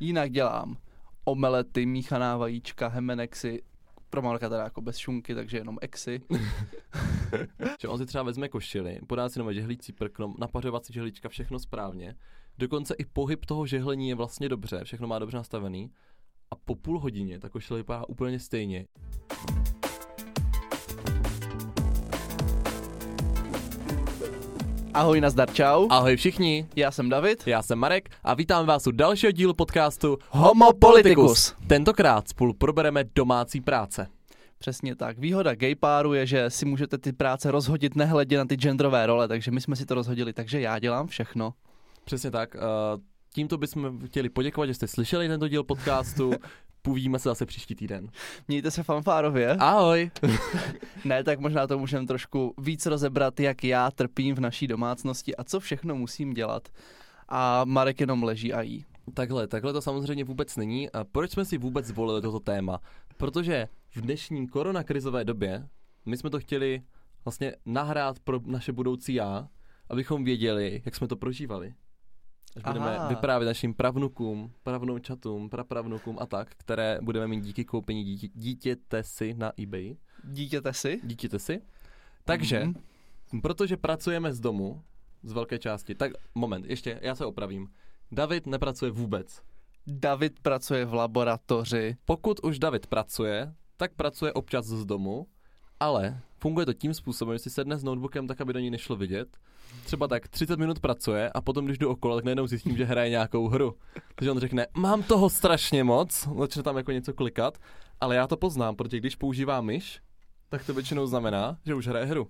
Jinak dělám omelety, míchaná vajíčka, hemenexy, pro Marka teda jako bez šunky, takže jenom exy. že on si třeba vezme košily, podá si nové žehlící prkno, napařovací žehlička, všechno správně. Dokonce i pohyb toho žehlení je vlastně dobře, všechno má dobře nastavený. A po půl hodině ta košile vypadá úplně stejně. Ahoj, nazdar, čau. Ahoj všichni, Já jsem David. já jsem Marek a vítám vás u dalšího dílu podcastu Homo Politicus. Tentokrát spolu probereme domácí práce. Přesně tak. Výhoda gay páru je, že si můžete ty práce rozhodit nehledě na ty genderové role, takže my jsme si to rozhodili, takže já dělám všechno. Přesně tak. Uh, tímto bychom chtěli poděkovat, že jste slyšeli tento díl podcastu. Povíme se zase příští týden. Mějte se fanfárově. Ahoj! Ne, tak možná to můžeme trošku víc rozebrat, jak já trpím v naší domácnosti a co všechno musím dělat. A Marek jenom leží a jí. Takhle, takhle to samozřejmě vůbec není. A proč jsme si vůbec zvolili toto téma? Protože v dnešní koronakrizové době my jsme to chtěli vlastně nahrát pro naše budoucí já, abychom věděli, jak jsme to prožívali. Až budeme Aha. vyprávět našim pravnukům, pravnoučatům, prapravnukům a tak, které budeme mít díky koupení dítě, dítěte si na eBay. Dítěte si? Dítěte si. Takže, Mhm. protože pracujeme z domu, z velké části, tak moment, ještě, já se opravím. David nepracuje vůbec. David pracuje v laboratoři. Pokud už David pracuje, tak pracuje občas z domu, ale funguje to tím způsobem, že si sedne s notebookem tak, aby do ní nešlo vidět. Třeba tak 30 minut pracuje a potom, když jdu okolo, tak najednou zjistím, že hraje nějakou hru. Takže on řekne, mám toho strašně moc, začne tam jako něco klikat, ale já to poznám, protože když používá myš, tak to většinou znamená, že už hraje hru.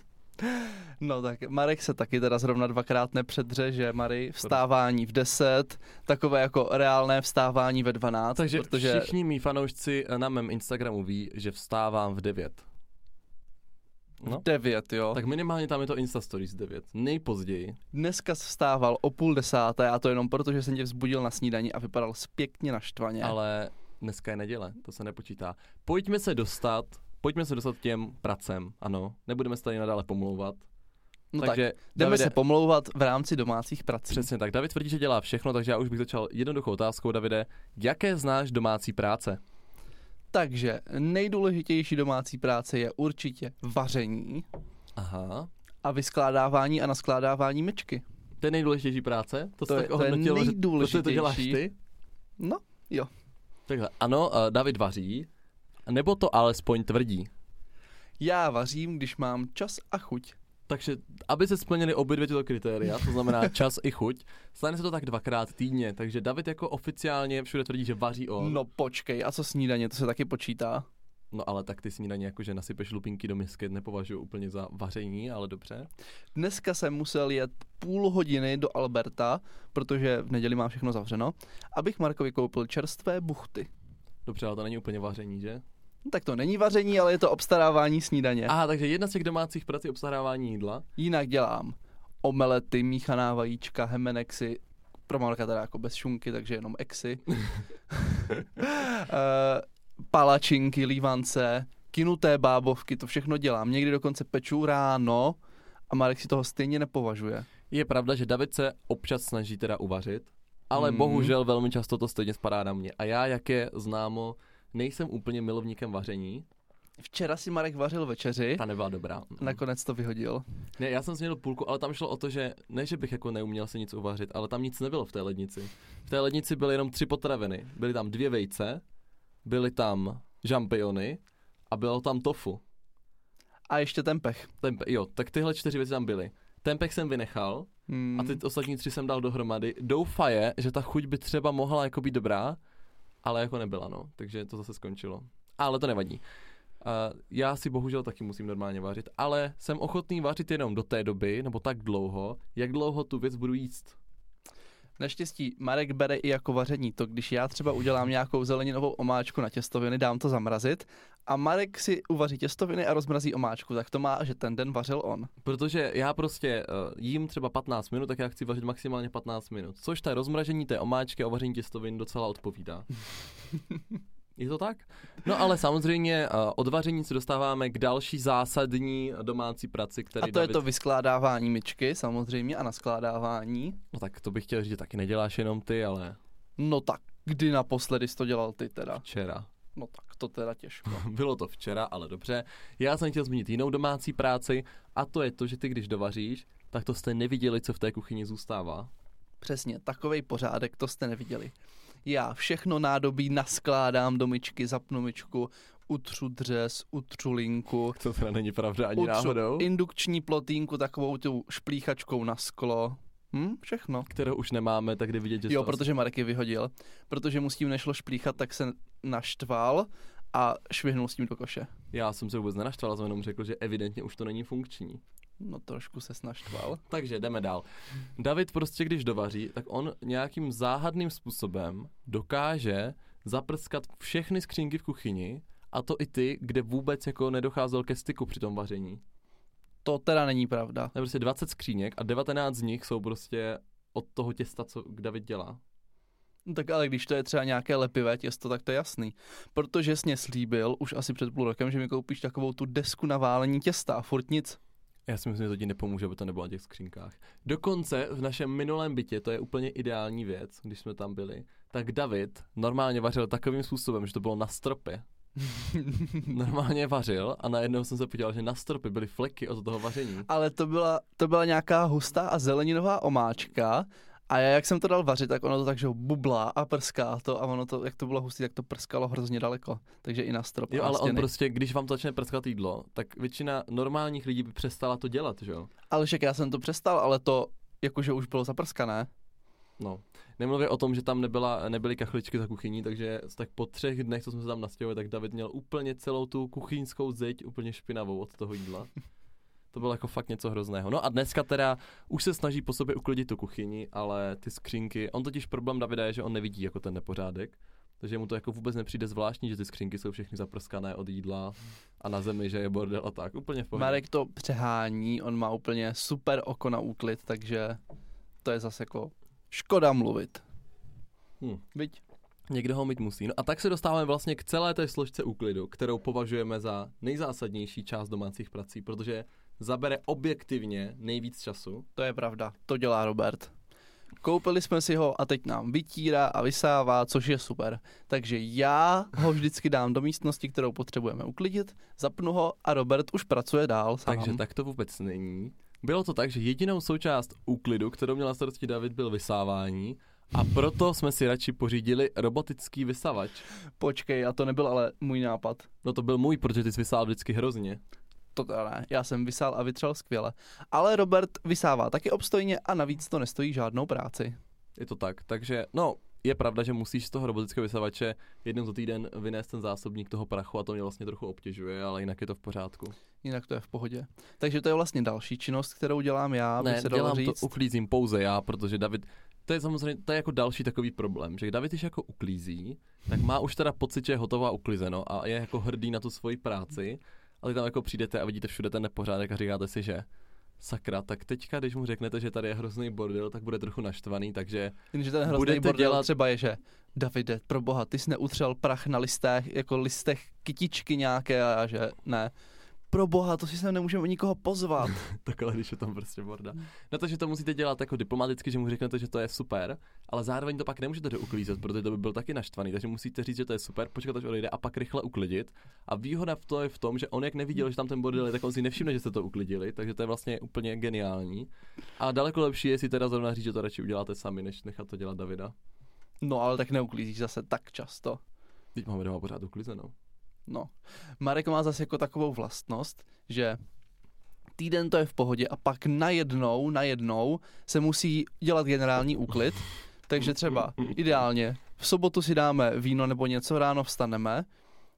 No tak Marek se taky teda zrovna dvakrát nepředře, že Mary vstávání v 10, takové jako reálné vstávání ve 12, Takže protože všichni mý fanoušci na mém Instagramu ví, že vstávám v 9. No, v 9, jo. tak minimálně tam je to Insta Stories 9. Nejpozději. Dneska vstával o půl desáté a to jenom proto, že jsem tě vzbudil na snídani a vypadal pěkně naštvaně. Ale dneska je neděle, to se nepočítá. Pojďme se dostat, pojďme se dostat k těm pracem, ano. Nebudeme se tady nadále pomlouvat. no takže tak, jdeme Davide, se pomlouvat v rámci domácích prací. Přesně tak, David tvrdí, že dělá všechno, takže já už bych začal jednoduchou otázkou, Davide. Jaké znáš domácí práce? Takže nejdůležitější domácí práce je určitě vaření Aha. a vyskládávání a naskládávání myčky. To je nejdůležitější práce? To To, se je- to je že- protože to děláš nejdůležitější. ty? No, jo. Takhle, ano, uh, David vaří, nebo to alespoň tvrdí. Já vařím, když mám čas a chuť. Takže, aby se splnili obě dvě tyto kritéria, to znamená čas i chuť, stane se to tak dvakrát týdně, takže David jako oficiálně všude tvrdí, že vaří on. No počkej, a co snídaně, to se taky počítá. No ale tak ty snídaně jako, že nasypeš lupinky do misky, nepovažuji úplně za vaření, ale dobře. Dneska jsem musel jet půl hodiny do Alberta, protože v neděli mám všechno zavřeno, abych Markovi koupil čerstvé buchty. Dobře, ale to není úplně vaření, že? No, tak to není vaření, ale je to obstarávání snídaně. Aha, takže jedna z těch domácích prací je obstarávání jídla. Jinak dělám omelety, míchaná vajíčka, hemenexy, pro Marka teda jako bez šunky, takže jenom exy. Eh, palačinky, lívance, kinuté bábovky, to všechno dělám. Někdy dokonce peču ráno a Marek si toho stejně nepovažuje. Je pravda, že David se občas snaží teda uvařit, ale Mhm. bohužel velmi často to stejně spadá na mě. A já, jak je známo, nejsem úplně milovníkem vaření. Včera si Marek vařil večeři, Ta nebyla dobrá. nakonec to vyhodil. Ne, já jsem směl půlku, ale tam šlo o to, že ne, že bych jako neuměl si nic uvařit, ale tam nic nebylo v té lednici. V té lednici byly jenom tři potraviny. Byly tam dvě vejce, byly tam žampiony a bylo tam tofu. A ještě ten pech. Tempe, jo, tak tyhle čtyři věci tam byly. Tempeh jsem vynechal Hmm. a ty ostatní tři jsem dal dohromady. Doufaje, že ta chuť by třeba mohla jako být dobrá, ale jako nebyla, no. Takže to zase skončilo. Ale to nevadí. Uh, já si bohužel taky musím normálně vařit, ale jsem ochotný vařit jenom do té doby, nebo tak dlouho, jak dlouho tu věc budu jíst. Naštěstí Marek bere i jako vaření to, když já třeba udělám nějakou zeleninovou omáčku na těstoviny, dám to zamrazit a Marek si uvaří těstoviny a rozmrazí omáčku, tak to má, že ten den vařil on. Protože já prostě uh, jím třeba 15 minut, tak já chci vařit maximálně 15 minut. Což ta rozmražení té omáčky a vaření těstovin docela odpovídá. Je to tak? No ale samozřejmě uh, od vaření se dostáváme k další zásadní domácí praci, který A to David... je to vyskládávání myčky samozřejmě a naskládávání. No tak to bych chtěl říct, že taky neděláš jenom ty, ale... No tak Kdy naposledy jsi to dělal ty teda? Včera. No tak to teda těžko. Bylo to včera, ale dobře. Já jsem chtěl zmínit jinou domácí práci a to je to, že ty když dovaříš, tak to jste neviděli, co v té kuchyni zůstává. Přesně, takovej pořádek, to jste neviděli. Já všechno nádobí naskládám do myčky, zapnu myčku, utřu dřez, utřu linku, To teda není pravda ani utřu náhodou. indukční plotínku takovou tu šplíchačkou na sklo. Hm, všechno. Kterou už nemáme, tak jde vidět, že Jo, to protože Marek je vyhodil. Protože mu s tím nešlo šplíchat, tak se naštval a švihnul s tím do koše. Já jsem se vůbec nenaštval, jsem jenom řekl, že evidentně už to není funkční. No trošku se naštval. Takže jdeme dál. David prostě, když dovaří, tak on nějakým záhadným způsobem dokáže zaprskat všechny skřínky v kuchyni, a to i ty, kde vůbec jako nedocházel ke styku při tom vaření. To teda není pravda. To je prostě 20 skříněk a 19 z nich jsou prostě od toho těsta, co David dělá. No tak ale když to je třeba nějaké lepivé těsto, tak to je jasný. Protože jsi mě slíbil už asi před půl rokem, že mi koupíš takovou tu desku na válení těsta a furt nic. Já si myslím, že to ti nepomůže, aby to nebylo na těch skřínkách. Dokonce v našem minulém bytě, to je úplně ideální věc, když jsme tam byli, tak David normálně vařil takovým způsobem, že to bylo na stropě. Normálně vařil a najednou jsem se podíval, že na stropě byly fleky od toho vaření. Ale to byla, to byla nějaká hustá a zeleninová omáčka a já jak jsem to dal vařit, tak ono to tak, že bublá a prská to a ono to, jak to bylo hustý, tak to prskalo hrozně daleko. Takže i na strop. Jo, ale on stěny. prostě, když vám začne prskat jídlo, tak většina normálních lidí by přestala to dělat, že jo? Ale však já jsem to přestal, ale to jakože už bylo zaprskané. No. Nemluvě o tom, že tam nebyla, nebyly kachličky za kuchyní, takže tak po třech dnech, co jsme se tam nastěhovali, tak David měl úplně celou tu kuchyňskou zeď úplně špinavou od toho jídla. To bylo jako fakt něco hrozného. No a dneska teda už se snaží po sobě uklidit tu kuchyni, ale ty skřínky, on totiž problém Davida je, že on nevidí jako ten nepořádek, takže mu to jako vůbec nepřijde zvláštní, že ty skřínky jsou všechny zaprskané od jídla a na zemi, že je bordel a tak, úplně v pohodě. Marek to přehání, on má úplně super oko na úklid, takže to je zase jako škoda mluvit. Hm. Viď? Někdo ho mít musí. No a tak se dostáváme vlastně k celé té složce úklidu, kterou považujeme za nejzásadnější část domácích prací, protože zabere objektivně nejvíc času. To je pravda, to dělá Robert. Koupili jsme si ho a teď nám vytírá a vysává, což je super. Takže já ho vždycky dám do místnosti, kterou potřebujeme uklidit, zapnu ho a Robert už pracuje dál sám. Takže tak to vůbec není. Bylo to tak, že jedinou součást úklidu, kterou měl na starosti David, byl vysávání a proto jsme si radši pořídili robotický vysavač. Počkej, a to nebyl ale můj nápad. No to byl můj, protože ty jsi vysál vždycky hrozně. To teda ne, já jsem vysál a vytřel skvěle. Ale Robert vysává taky obstojně a navíc to nestojí žádnou práci. Je to tak, takže no, je pravda, že musíš z toho robotického vysavače jednou za týden vynést ten zásobník toho prachu a to mě vlastně trochu obtěžuje, ale jinak je to v pořádku. Jinak to je v pohodě. Takže to je vlastně další činnost, kterou dělám já, ne, se dělám říct. to, uklízím pouze já, protože David, to je samozřejmě, to je jako další takový problém, že David, když jako uklízí, tak má už teda pocit, že je hotová uklizeno a je jako hrdý na tu svoji práci, ale tam jako přijdete a vidíte všude ten nepořádek a říkáte si, že sakra, tak teďka, když mu řeknete, že tady je hrozný bordel, tak bude trochu naštvaný, takže Jenže ten hrozný Budete bordel dělat- třeba je, že Davide, pro boha, ty jsi neutřel prach na listech, jako listech kytičky nějaké a že ne. Pro boha, to si sem nemůžeme nikoho pozvat. takhle, když je tam prostě borda. No takže to musíte dělat jako diplomaticky, že mu řeknete, že to je super, ale zároveň to pak nemůžete douklízet, protože to by byl taky naštvaný, takže musíte říct, že to je super, počkat, až odejde a pak rychle uklidit. A výhoda v to je v tom, že on jak neviděl, že tam ten bordel je, tak on si nevšimne, že jste to uklidili, takže to je vlastně úplně geniální. A daleko lepší je si teda zrovna říct, že to radši uděláte sami, než nechat to dělat Davida. No ale tak neuklízíš zase tak často. Teď máme doma pořád uklizeno. No. Marek má zase jako takovou vlastnost, že týden to je v pohodě a pak najednou, najednou se musí dělat generální úklid. Takže třeba ideálně v sobotu si dáme víno nebo něco, ráno vstaneme,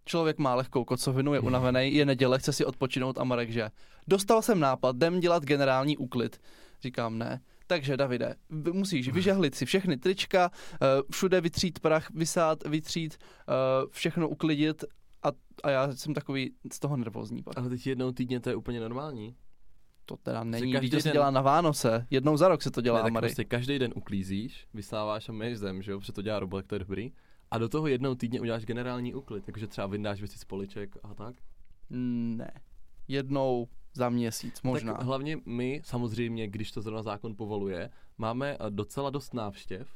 člověk má lehkou kocovinu, je unavený, je neděle, chce si odpočinout a Marek, že dostal jsem nápad, jdem dělat generální úklid. Říkám ne. Takže Davide, musíš vyžehlit si všechny trička, eh, všude vytřít prach, vysát, vytřít, eh, všechno uklidit a, a já jsem takový z toho nervózní pak. Ale teď jednou týdně to je úplně normální. To teda není, každý když to se den- dělá na Vánoce, jednou za rok se to dělá, ne, tak Mary. prostě každý den uklízíš, vysáváš a myješ zem, že jo, protože to dělá robot, to je dobrý. A do toho jednou týdně uděláš generální úklid, takže třeba vyndáš věci z poliček a tak. Ne. Jednou za měsíc, možná. Tak hlavně my, samozřejmě, když to zrovna zákon povoluje, máme eh, docela dost návštěv.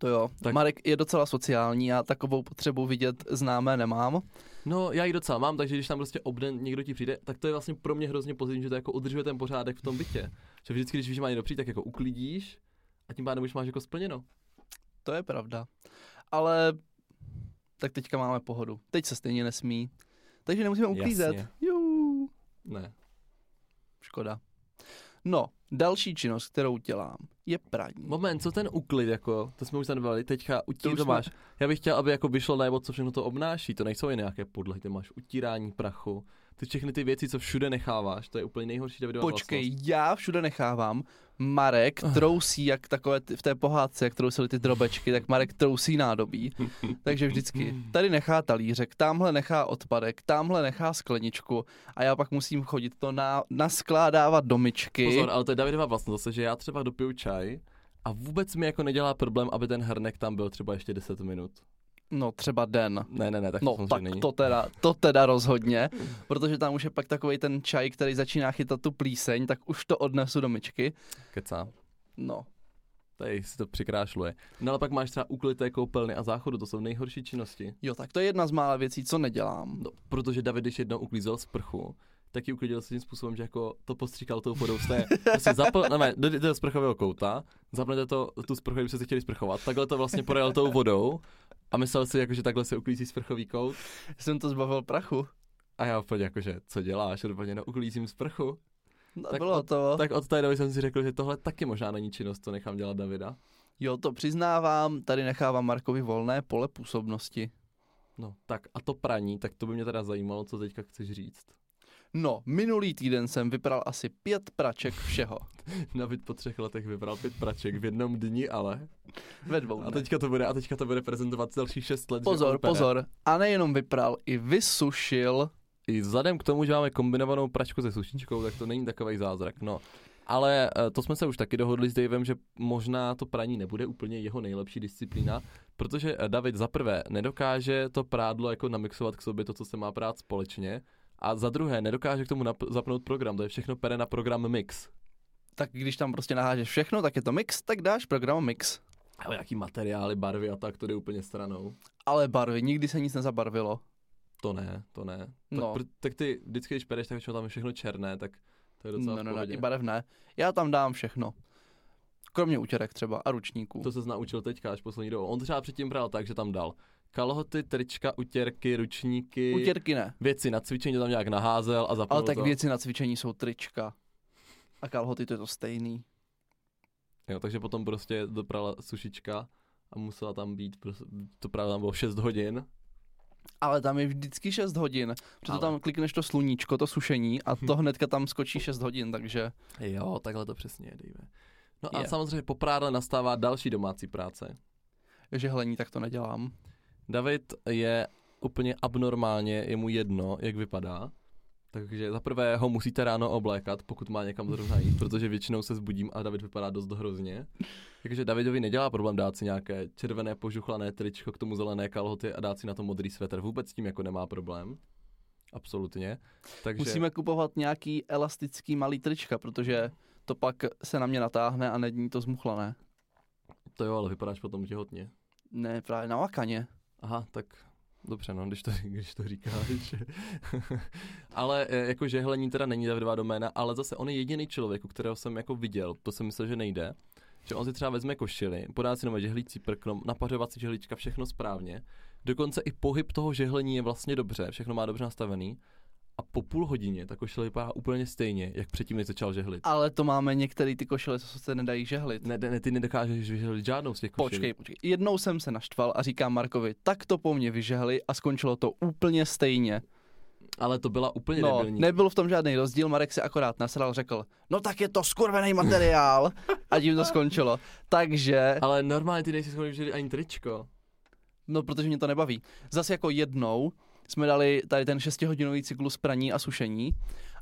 To jo. Tak. Marek je docela sociální, já takovou potřebu vidět známé nemám. No, já ji docela mám, takže když tam prostě obden někdo ti přijde, tak to je vlastně pro mě hrozně pozitivní, že to jako udržuje ten pořádek v tom bytě. Že vždycky, když víš, že má někdo přijít, tak jako uklidíš a tím pádem už máš jako splněno. To je pravda. Ale tak teďka máme pohodu. Teď se stejně nesmí. Takže nemusíme uklízet. Jasně. Jú, Ne. škoda. No, další činnost, kterou dělám, je praní. Moment, co ten uklid, jako, to jsme už zanedbali, teďka To utí, už to jsme- máš. Já bych chtěl, aby jako vyšlo najevo, co všechno to obnáší, to nejsou jen nějaké podlahy, ty máš utírání prachu, ty všechny ty věci, co všude necháváš, to je úplně nejhorší Davidova Počkej, vlastnost. já všude nechávám. Marek trousí, jak takové ty, v té pohádce, jak trousily ty drobečky, tak Marek trousí nádobí. Takže vždycky tady nechá talířek, tamhle nechá odpadek, tamhle nechá skleničku a já pak musím chodit to na, naskládávat do myčky. Pozor, ale to je Davidova vlastnost zase, že já třeba dopiju čaj a vůbec mi jako nedělá problém, aby ten hrnek tam byl třeba ještě 10 minut. No třeba den. Ne, ne, ne, tak to No samozřejmě tak není. to teda, to teda rozhodně, protože tam už je pak takový ten čaj, který začíná chytat tu plíseň, tak už to odnesu do myčky. Kecá. No, Tady si to přikrášluje. No ale pak máš třeba uklité koupelny a záchodu, to jsou nejhorší činnosti. jo, tak to je jedna z mála věcí, co nedělám. No, protože David, když jednou uklízel sprchu, tak ji uklidil se tím způsobem, že jako to postříkal tou vodou. Jste prostě zapl, ne, do, do sprchového kouta, zapnete to, tu sprchu, kdybyste se chtěli sprchovat, takhle to vlastně projel tou vodou a myslel si, jako, že takhle se uklízí sprchový kout. Jsem to zbavil prachu. A já úplně jako, že co děláš? Úplně, no uklízím sprchu. No, Tak bylo od- to. Tak od té doby jsem si řekl, že tohle taky možná není činnost, co nechám dělat Davida. Jo, to přiznávám, tady nechávám Markovi volné pole působnosti. No, tak a to praní, tak to by mě teda zajímalo, co teďka chceš říct. No, minulý týden jsem vypral asi pět praček všeho. David po třech letech vybral pět praček v jednom dni, ale. Ve dvou A dnech. teďka to bude, a teďka to bude prezentovat dalších šest let. Pozor, pozor. A nejenom vypral, i vysušil. I vzhledem k tomu, že máme kombinovanou pračku se sušičkou, tak to není takový zázrak. No. Ale eh, to jsme se už taky dohodli s Davem, že možná to praní nebude úplně jeho nejlepší disciplína, protože eh, David za prvé nedokáže to prádlo jako namixovat k sobě to, co se má prát společně, a za druhé nedokáže k tomu nap- zapnout program, to je všechno pere na program Mix. Tak když tam prostě nahážeš všechno, tak je to mix, tak dáš program mix. Ale jaký materiály, barvy a tak, to jde úplně stranou. Ale barvy, nikdy se nic nezabarvilo. To ne, to ne. No. Tak, pr- tak ty vždycky, když pereš, tak většinou tam je všechno černé, tak to je docela No, no, no, i barev ne. Já tam dám všechno. Kromě utěrek třeba a ručníků. To se naučil teďka až poslední dobou. On třeba předtím bral tak, že tam dal kalhoty, trička, utěrky, ručníky, Utěrky ne. věci na cvičení tam nějak naházel a zapnul Ale tak to. věci na cvičení jsou trička. A kalhoty to je to stejný. Jo, takže potom prostě doprala sušička a musela tam být, to právě tam bylo 6 hodin. Ale tam je vždycky 6 hodin. Protože Ale- tam klikneš to sluníčko, to sušení a to hnedka tam skočí 6 hodin, takže Jo, takhle to přesně je, Dave. No a Je. samozřejmě po prádle nastává další domácí práce. žehlení tak to nedělám. David je úplně abnormálně, je mu jedno, jak vypadá. Takže za prvé ho musíte ráno oblékat, pokud má někam zrovna jít, protože většinou se zbudím a David vypadá dost hrozně. Takže Davidovi nedělá problém dát si nějaké červené požuchlané tričko, k tomu zelené kalhoty a dát si na to modrý svetr. Vůbec s tím jako nemá problém. Absolutně. Takže Musíme kupovat nějaký elastický malý trička, protože to pak se na mě natáhne a není to zmuchlané. to jo, ale vypadáš potom těhotně. Ne, právě na lakaně. Aha, tak dobře, no, když to, když to říkáš. ale e, jako žehlení teda není Davidová doména, ale zase on je jediný člověk, u kterého jsem jako viděl, to jsem myslel, že nejde, že on si třeba vezme košili, podá si nové žehlící prkno, napařovací žehlička, všechno správně. Dokonce i pohyb toho žehlení je vlastně dobře, všechno má dobře nastavený. A po půl hodině ta košile vypadá úplně stejně, jak předtím, než začal žehlit. Ale to máme některé ty košile, co se nedají žehlit. Ne, ne, ty nedokážeš vyžehlit žádnou z těch košilí. Počkej, počkej. Jednou jsem se naštval a říkám Markovi, tak to po mně vyžehli a skončilo to úplně stejně. Ale to byla úplně No, debilní. nebyl v tom žádný rozdíl, Marek se akorát nasral, řekl, no tak je to skurvený materiál a tím to skončilo. Takže, Ale normálně ty nejsi schopný ani tričko. no protože mě to nebaví. Zase jako jednou jsme dali tady ten 6-hodinový cyklus praní a sušení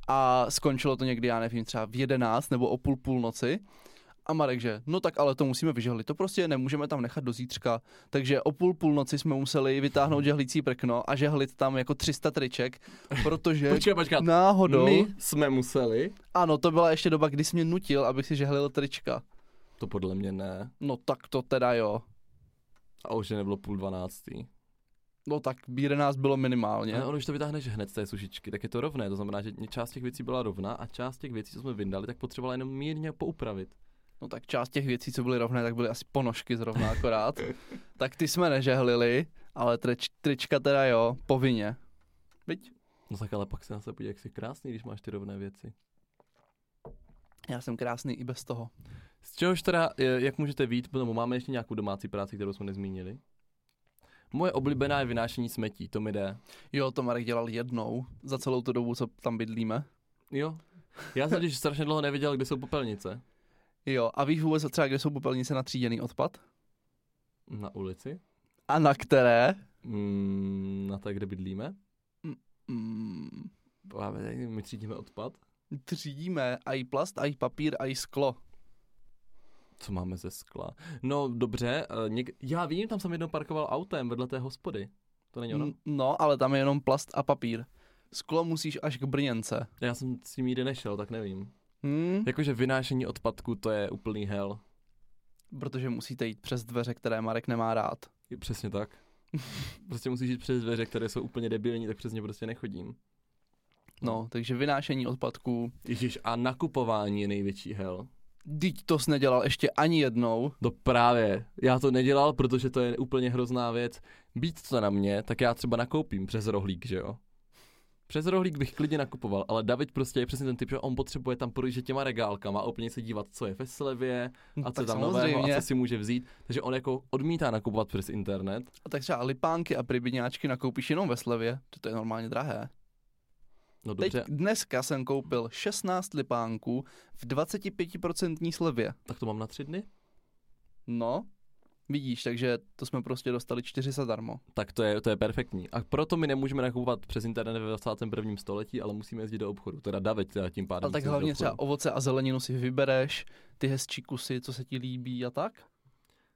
a skončilo to někdy, já nevím, třeba v 11 nebo o půl půlnoci. A Marek, že no tak ale to musíme vyžehlit, to prostě nemůžeme tam nechat do zítřka. Takže o půl půlnoci jsme museli vytáhnout žehlící prkno a žehlit tam jako 300 triček, protože Počkej, počkat. náhodou... My jsme museli. Ano, to byla ještě doba, kdy jsi mě nutil, abych si žehlil trička. To podle mě ne. No tak to teda jo. A už je nebylo půl dvanáctý. No tak v 11 bylo minimálně. Ale ono, když to vytáhneš hned z té sušičky, tak je to rovné. To znamená, že část těch věcí byla rovná a část těch věcí, co jsme vyndali, tak potřebovala jenom mírně poupravit. No tak část těch věcí, co byly rovné, tak byly asi ponožky zrovna akorát. tak ty jsme nežehlili, ale trič, trička teda jo, povinně. Byť? No tak ale pak se na sebe podívej, jak jsi krásný, když máš ty rovné věci. Já jsem krásný i bez toho. Z čehož teda, jak můžete vít, nebo máme ještě nějakou domácí práci, kterou jsme nezmínili? Moje oblíbená je vynášení smetí, to mi jde. Jo, to Marek dělal jednou za celou tu dobu, co tam bydlíme. Jo. Já jsem totiž strašně dlouho nevěděl, kde jsou popelnice. Jo, a víš vůbec třeba, kde jsou popelnice na tříděný odpad? Na ulici. A na které? Mm, na té, kde bydlíme. Mm, Právě my třídíme odpad. třídíme i plast, i papír, i sklo. Co máme ze skla? No dobře, uh, něk- já vím, tam jsem jednou parkoval autem vedle té hospody. To není ono? No, ale tam je jenom plast a papír. Sklo musíš až k brněnce. Já jsem s tím nikdy nešel, tak nevím. Hmm? Jakože vynášení odpadku, to je úplný hell. Protože musíte jít přes dveře, které Marek nemá rád. Je přesně tak. Prostě musíš jít přes dveře, které jsou úplně debilní, tak přes ně prostě nechodím. No, takže vynášení odpadků. Ježíš, a nakupování je největší hell. Teď to jsi nedělal ještě ani jednou. No právě, já to nedělal, protože to je úplně hrozná věc. Být to na mě, tak já třeba nakoupím přes rohlík, že jo? Přes rohlík bych klidně nakupoval, ale David prostě je přesně ten typ, že on potřebuje tam projíždět těma regálkama a úplně se dívat, co je ve slevě a co tak tam nového a samozřejmě. co si může vzít. Takže on jako odmítá nakupovat přes internet. A tak třeba lipánky a pribiňáčky nakoupíš jenom ve slevě. To je normálně drahé. No Teď dobře, dneska jsem koupil 16 lipánků v 25% slevě. tak to mám na tři dny? No, vidíš, takže to jsme prostě dostali 4 zadarmo. Tak to je, to je perfektní. A proto my nemůžeme nakupovat přes internet ve 21. století, ale musíme jezdit do obchodu. Teda David teda tím pádem. Ale tak hlavně třeba ovoce a zeleninu si vybereš, ty hezčí kusy, co se ti líbí a tak.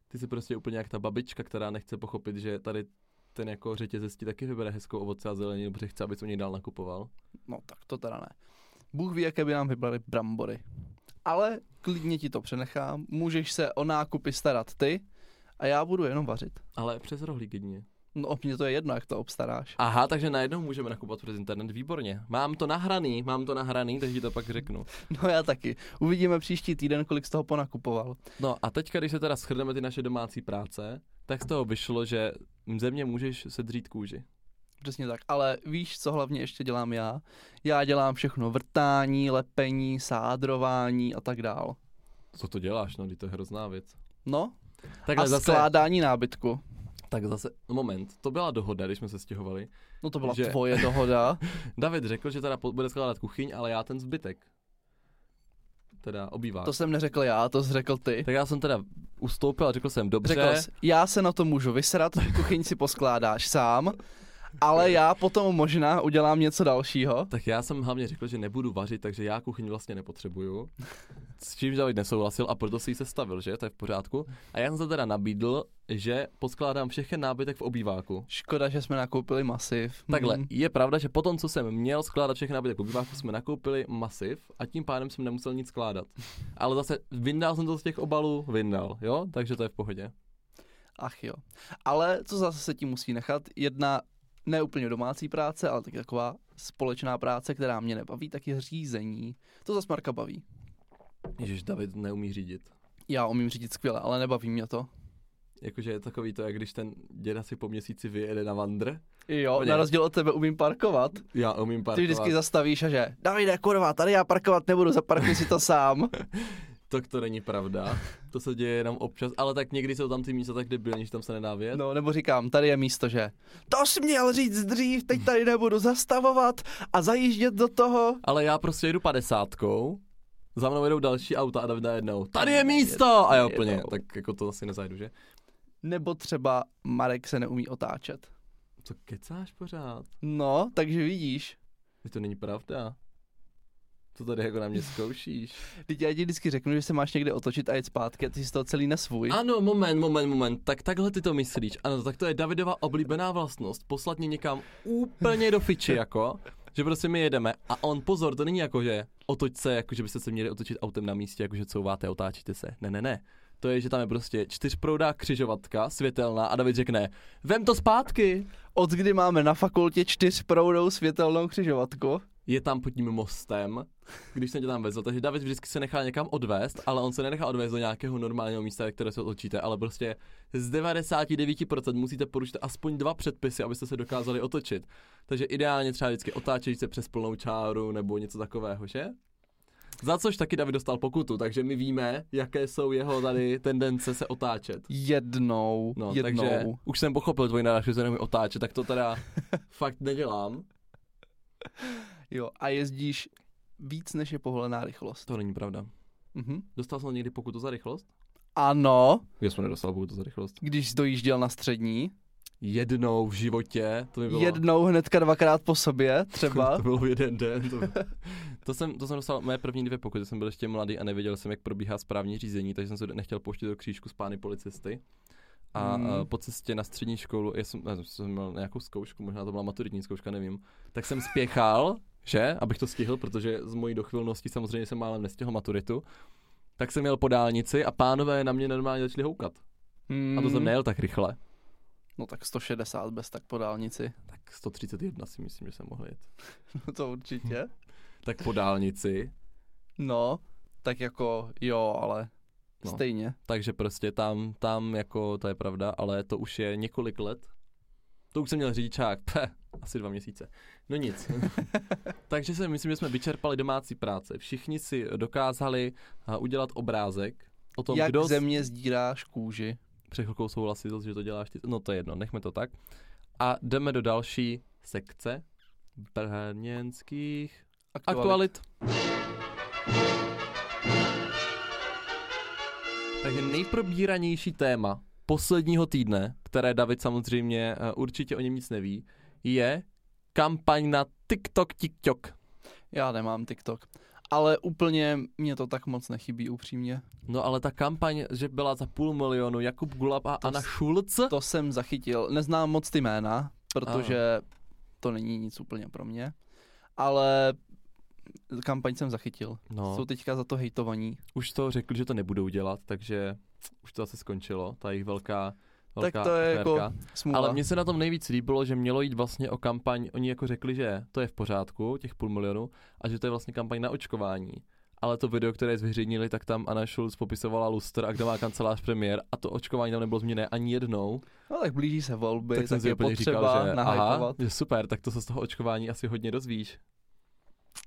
Ty jsi prostě úplně jak ta babička, která nechce pochopit, že tady ten jako řetězec ti taky vybere hezkou ovoce a zeleninu, protože chce, aby u něj dál nakupoval. No tak to teda ne. Bůh ví, jaké by nám vybrali brambory. Ale klidně ti to přenechám, můžeš se o nákupy starat ty a já budu jenom vařit. Ale přes rohlík jedině. No mně to je jedno, jak to obstaráš. Aha, takže najednou můžeme nakupovat přes internet, výborně. Mám to nahraný, mám to nahraný, takže ti to pak řeknu. No já taky. Uvidíme příští týden, kolik z toho ponakupoval. No a teďka, když se teda shrneme ty naše domácí práce, tak z toho vyšlo, že země můžeš sedřít kůži. Přesně tak. Ale víš, co hlavně ještě dělám já? Já dělám všechno vrtání, lepení, sádrování a tak dál. Co to děláš, no, to je hrozná věc. No, Takhle a zase, skládání nábytku. tak zase, no moment, to byla dohoda, když jsme se stěhovali. No to byla Že- tvoje dohoda. David řekl, že teda bude skládat kuchyň, ale já ten zbytek. Teda obývá. To jsem neřekl já, to jsi řekl ty. Tak já jsem teda ustoupil a řekl jsem, dobře, Řekl jsi, já se na to můžu vysrat, kuchyň si poskládáš sám, ale já potom možná udělám něco dalšího. tak já jsem hlavně řekl, že nebudu vařit, takže já kuchyň vlastně nepotřebuju. S čím David nesouhlasil a proto si ji sestavil, že? To je v pořádku. A já jsem se teda nabídl, že poskládám všechen nábytek v obýváku. Škoda, že jsme nakoupili masiv. Takhle, Hmm. je pravda, že potom, co jsem měl skládat všechny nábytek v obýváku, jsme nakoupili masiv a tím pádem jsem nemusel nic skládat. Ale zase vyndal jsem to z těch obalů, vyndal, jo? Takže to je v pohodě. Ach jo. Ale co zase se tím musí nechat? Jedna neúplně domácí práce, ale taky taková společná práce, která mě nebaví, tak je řízení. To zase Marka baví. Ježiš, David neumí řídit. Já umím řídit skvěle, ale nebaví mě to. Jakože je takový to, jak když ten děda si po měsíci vyjede na vandr. Jo, na rozdíl od tebe umím parkovat. Já umím Ty parkovat. vždycky zastavíš a že Davide, kurva, tady já parkovat nebudu, zaparkuj si to sám. Tak to není pravda. To se děje jenom občas, ale tak někdy jsou tam ty místa tak debilní, že tam se nedá vět. No, nebo říkám, tady je místo, že to jsi měl říct dřív, teď tady nebudu zastavovat a zajíždět do toho. Ale já prostě jedu padesátkou, za mnou jedou další auta a David najednou, tady je místo! A já úplně, tak jako to asi nezajdu, že? Nebo třeba Marek se neumí otáčet. Co kecáš pořád? No, takže vidíš. To není pravda. Co tady jako na mě zkoušíš? Teď já ti vždycky řeknu, že se máš někde otočit a jet zpátky a ty si z toho celý nesvůj. Ano, moment, moment, moment. Tak takhle ty to myslíš. Ano, tak to je Davidova oblíbená vlastnost. Poslat mě někam úplně do fiči, jako. Že prostě my jedeme a on, pozor, to není jako, že otoč se, jako že byste se měli otočit autem na místě, jako že couváte, otáčíte se. Ne, ne, ne. To je, že tam je prostě čtyřproudá křižovatka, světelná a David řekne, vem to zpátky. Od kdy máme na fakultě čtyřproudou světelnou křižovatku? Je tam pod tím mostem, když jsem tě tam vezl, takže David vždycky se nechá někam odvést, ale on se nenechá odvést do nějakého normálního místa, které se otočíte, ale prostě z 99% musíte porušit aspoň dva předpisy, abyste se dokázali otočit. Takže ideálně třeba vždycky otáčet se přes plnou čáru nebo něco takového, že? Za což taky David dostal pokutu, takže my víme, jaké jsou jeho tady tendence se otáčet. Jednou, No, jednou. takže už jsem pochopil tvůj náš, že se otáčet, tak to teda fakt nedělám. Jo, a jezdíš víc, než je povolená rychlost. To není pravda. Mhm. Dostal jsem někdy pokutu za rychlost? Ano, Já jsem nedostal pokutu za rychlost. když dojížděl na střední. Jednou v životě, to by bylo... Jednou hnedka dvakrát po sobě, třeba. To bylo jeden den. To, to, jsem, to jsem dostal moje první dvě pokuty, jsem byl ještě mladý a nevěděl jsem, jak probíhá správní řízení, takže jsem se nechtěl pouštět do křížku s pány policisty. A Hmm. mm. po cestě na střední školu, já jsem, já jsem měl nějakou zkoušku, možná to byla maturitní zkouška, nevím, tak jsem spěchal, že, abych to stihl, protože z mojí dochvilnosti samozřejmě jsem málem nestihl maturitu, tak jsem jel po dálnici a pánové na mě normálně začali houkat. Hmm. A to jsem nejel tak rychle. No tak 160 bez tak po dálnici. Tak 131 si myslím, že jsem mohl jet. No to určitě. Tak po dálnici, No, tak jako jo, ale No. no. stejně. takže prostě tam, tam jako to je pravda, ale to už je několik let. To už jsem měl řidičák, Peh, asi dva měsíce. No nic. takže si myslím, že jsme vyčerpali domácí práce. Všichni si dokázali a, udělat obrázek o tom, Jak kdo země sdíráš kůži. před chvilkou souhlasil, že to děláš ty. No to je jedno, nechme to tak. A jdeme do další sekce brněnských aktualit. Takže nejprobíranější téma posledního týdne, které David samozřejmě eh, určitě o něm nic neví, je kampaň na TikTok TikTok. Já nemám TikTok. Ale úplně mě to tak moc nechybí, upřímně. No ale ta kampaň, že byla za půl milionu, Jakub Gulab a To Anna Schulz, To jsem zachytil. Neznám moc ty jména, protože to není nic úplně pro mě. Ale kampaň jsem zachytil. no, Jsou teďka za to hejtovaní. už to řekli, že to nebudou dělat, takže už to zase skončilo, ta jejich velká, velká Tak to je aférka. jako smůla. Ale mně se na tom nejvíc líbilo, že mělo jít vlastně o kampaň, oni jako řekli, že to je v pořádku, těch půl milionu, a že to je vlastně kampaň na očkování. Ale to video, které zveřejnili, tak tam Anna Schulz popisovala lustr a kde má kancelář premiér a to očkování tam nebylo změněné ani jednou. No tak blíží se volby, tak tak, jsem si je potřeba říkal, že aha, že super, tak to se z toho očkování asi hodně dozvíš.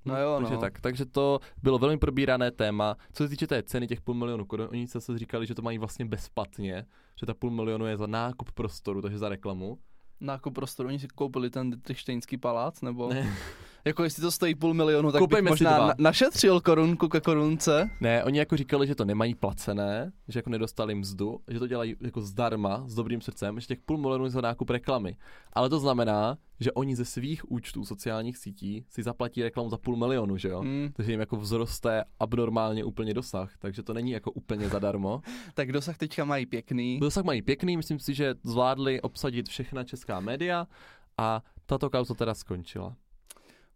No jo, takže no. tak, takže to bylo velmi probírané téma. Co se týče té ceny těch půl milionu korun, oni se říkali, že to mají vlastně bezplatně, že ta půl milionu je za nákup prostoru, takže za reklamu. Nákup prostoru, oni si koupili ten Dietrichsteinský palác, nebo... Ne. Jako jestli to stojí půl milionu, tak Koupejme bych možná na- našetřil korunku ke korunce. Ne, oni jako říkali, že to nemají placené, že jako nedostali mzdu, že to dělají jako zdarma, s dobrým srdcem, že těch půl milionu je za nákup reklamy. Ale to znamená, že oni ze svých účtů sociálních sítí si zaplatí reklamu za půl milionu, že jo? Hmm, Takže jim jako vzroste abnormálně úplně dosah, takže to není jako úplně zadarmo. tak dosah teďka mají pěkný. Dosah mají pěkný, myslím si, že zvládli obsadit všechna česká média a tato kauza teda skončila.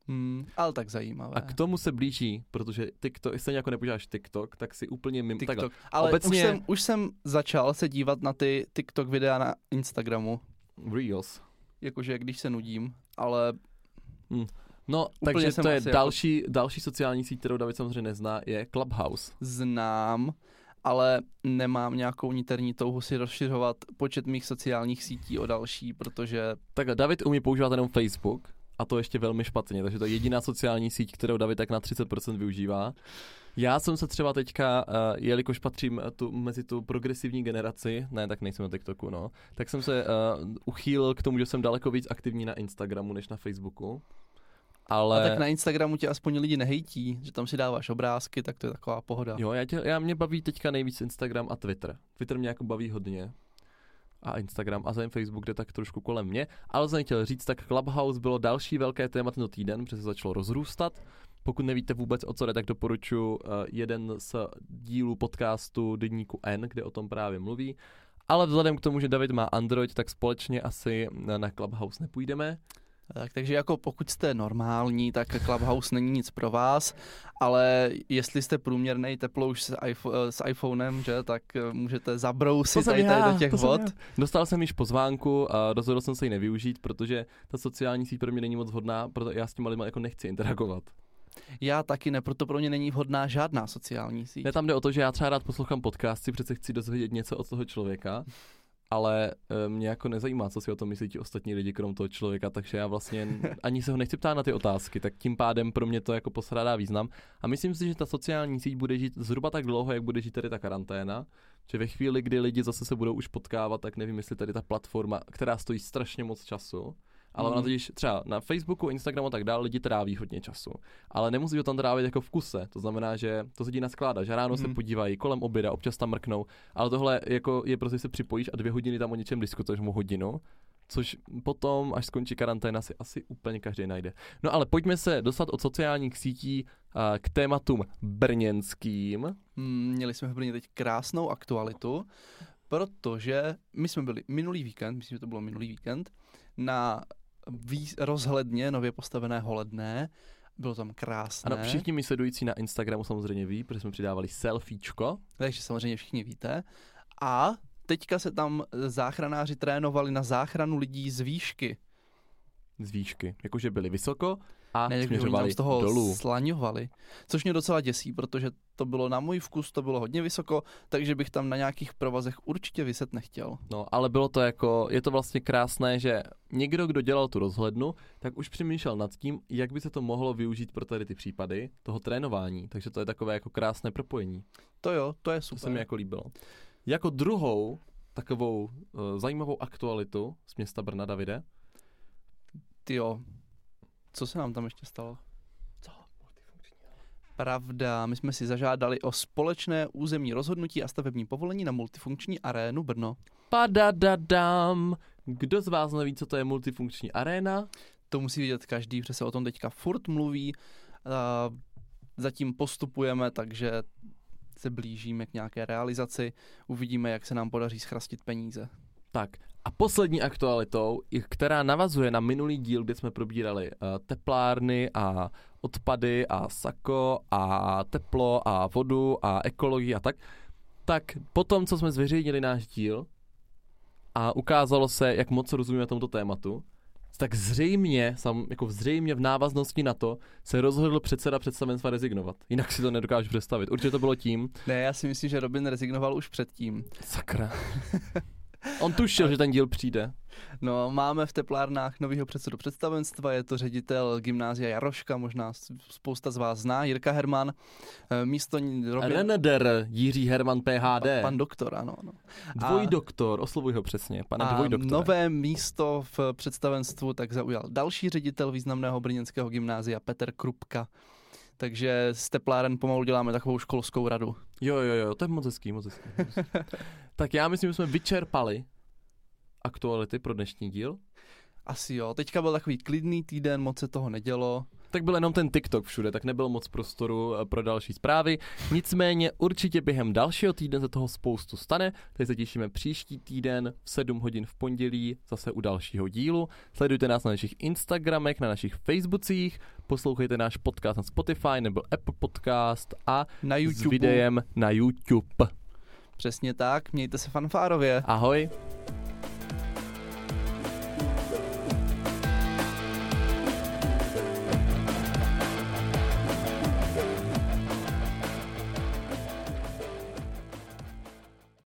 Hmm, ale tak zajímavé. A k tomu se blíží, protože TikTok, stejně jako nepoužíváš TikTok, tak si úplně mimo... takhle. TikTok. Ale Obecně- už, jsem, už jsem začal se dívat na ty TikTok videa na Instagramu. Reels. Jakože když se nudím, ale No, Úplně takže to je jako- další, další sociální síť, kterou David samozřejmě nezná, je Clubhouse. znám, ale nemám nějakou niterní touhu si rozšiřovat počet mých sociálních sítí o další, protože Tak David umí používat jenom Facebook, a to ještě velmi špatně, takže to je jediná sociální síť, kterou David tak na 30% využívá. Já jsem se třeba teďka, uh, jelikož patřím eh, tu, mezi tu progresivní generaci, ne, tak nejsem na TikToku, no, tak jsem se uh, uchýlil k tomu, že jsem daleko víc aktivní na Instagramu než na Facebooku. Ale... a tak na Instagramu tě aspoň lidi nehejtí, že tam si dáváš obrázky, tak to je taková pohoda. Jo, já, tě, já mě baví teďka nejvíc Instagram a Twitter. Twitter mě jako baví hodně. A Instagram a ten Facebook jde tak trošku kolem mě. Ale jsem chtěl říct, tak Clubhouse bylo další velké téma tento týden, protože se začalo rozrůstat. Pokud nevíte vůbec o co jde, tak doporučuji uh, jeden z dílů podcastu Deníku N, kde o tom právě mluví. Ale vzhledem k tomu, že David má Android, tak společně asi na Clubhouse nepůjdeme. Tak, takže jako pokud jste normální, tak Clubhouse není nic pro vás, ale jestli jste průměrný teplouš s, iPhone, s iPhonem, že, tak eh, můžete zabrousit tady, tady do těch vod. Dostal jsem již pozvánku a rozhodl jsem se ji nevyužít, protože ta sociální síť pro mě není moc vhodná, proto já s těma lidmi jako nechci interagovat. Já taky ne, proto pro mě není vhodná žádná sociální síť. Ne, tam jde o to, že já třeba rád poslouchám podcasty, přece chci dozvědět něco od toho člověka ale uh, mě jako nezajímá, co si o tom myslí ti ostatní lidi krom toho člověka, takže já vlastně ani se ho nechci ptát na ty otázky, tak tím pádem pro mě to jako posradá význam. A myslím si, že ta sociální síť bude žít zhruba tak dlouho, jak bude žít tady ta karanténa, že ve chvíli, kdy lidi zase se budou už potkávat, tak nevím, jestli tady ta platforma, která stojí strašně moc času, ale mm. ona totiž třeba na Facebooku, Instagramu a tak dále lidi tráví hodně času. Ale nemusí ho tam trávit jako v kuse. To znamená, že to se dí skláda, že ráno mm. se mhm. podívají, kolem oběda, občas tam mrknou. Ale tohle jako je prostě se připojíš a dvě hodiny tam o něčem diskutuješ mu hodinu. Což potom, až skončí karanténa, si asi úplně každý najde. No ale pojďme se dostat od sociálních sítí k tématům brněnským. Hmm, měli jsme v Brně teď krásnou aktualitu, protože my jsme byli minulý víkend, myslím, že to bylo minulý víkend, na rozhledně nově postavené holedné. Bylo tam krásné. Ano, všichni mi sledující na Instagramu samozřejmě ví, protože jsme přidávali selfiečko. Takže samozřejmě všichni víte. A teďka se tam záchranáři trénovali na záchranu lidí z výšky. Z výšky. Jakože byli vysoko a směřovali z toho dolů. slaňovali. Což mě docela děsí, protože to bylo na můj vkus, to bylo hodně vysoko, takže bych tam na nějakých provazech určitě vyset nechtěl. No, ale bylo to jako, je to vlastně krásné, že někdo, kdo dělal tu rozhlednu, tak už přemýšlel nad tím, jak by se to mohlo využít pro tady ty případy toho trénování. Takže to je takové jako krásné propojení. To jo, to je super. To se mi jako líbilo. Jako druhou takovou uh, zajímavou aktualitu z města Brna, Davide. Jo, co se nám tam ještě stalo? Co? Pravda, my jsme si zažádali o společné územní rozhodnutí a stavební povolení na multifunkční arénu Brno. Padadadam. Kdo z vás neví, co to je multifunkční aréna? To musí vidět každý, protože se o tom teďka furt mluví. Zatím postupujeme, takže se blížíme k nějaké realizaci. Uvidíme, jak se nám podaří schrastit peníze. Tak a poslední aktualitou, která navazuje na minulý díl, kde jsme probírali uh, teplárny a odpady a sako a teplo a vodu a ekologii a tak, tak potom, co jsme zveřejnili náš díl a ukázalo se, jak moc rozumíme tomuto tématu, tak zřejmě, sam, jako zřejmě v návaznosti na to, se rozhodl předseda představenstva rezignovat. Jinak si to nedokážu představit. Určitě to bylo tím. Ne, já si myslím, že Robin rezignoval už předtím. Sakra. On tušil, že ten díl přijde. No, máme v teplárnách nového předsedu představenstva, je to ředitel gymnázia Jaroška, možná spousta z vás zná, Jirka Herman. Eh, místo Robin... Reneder, Jiří Herman PHD. Pan, pan doktor, ano. ano. Dvoj doktor, oslovuj ho přesně, pane dvoj doktor. nové místo v představenstvu tak zaujal další ředitel významného brněnského gymnázia Petr Krupka. Takže z tepláren pomalu děláme takovou školskou radu. Jo, jo, jo, to je moc hezký, moc hezký. tak já myslím, že jsme vyčerpali aktuality pro dnešní díl. Asi jo, teďka byl takový klidný týden, moc se toho nedělo tak byl jenom ten TikTok všude, tak nebylo moc prostoru eh, pro další zprávy. Nicméně určitě během dalšího týdne se toho spoustu stane, takže se těšíme příští týden v 7 hodin v pondělí zase u dalšího dílu. Sledujte nás na našich Instagramech, na našich Facebookcích, poslouchejte náš podcast na Spotify nebo Apple Podcast a na YouTube. s videem na YouTube. Přesně tak, mějte se fanfárově. Ahoj.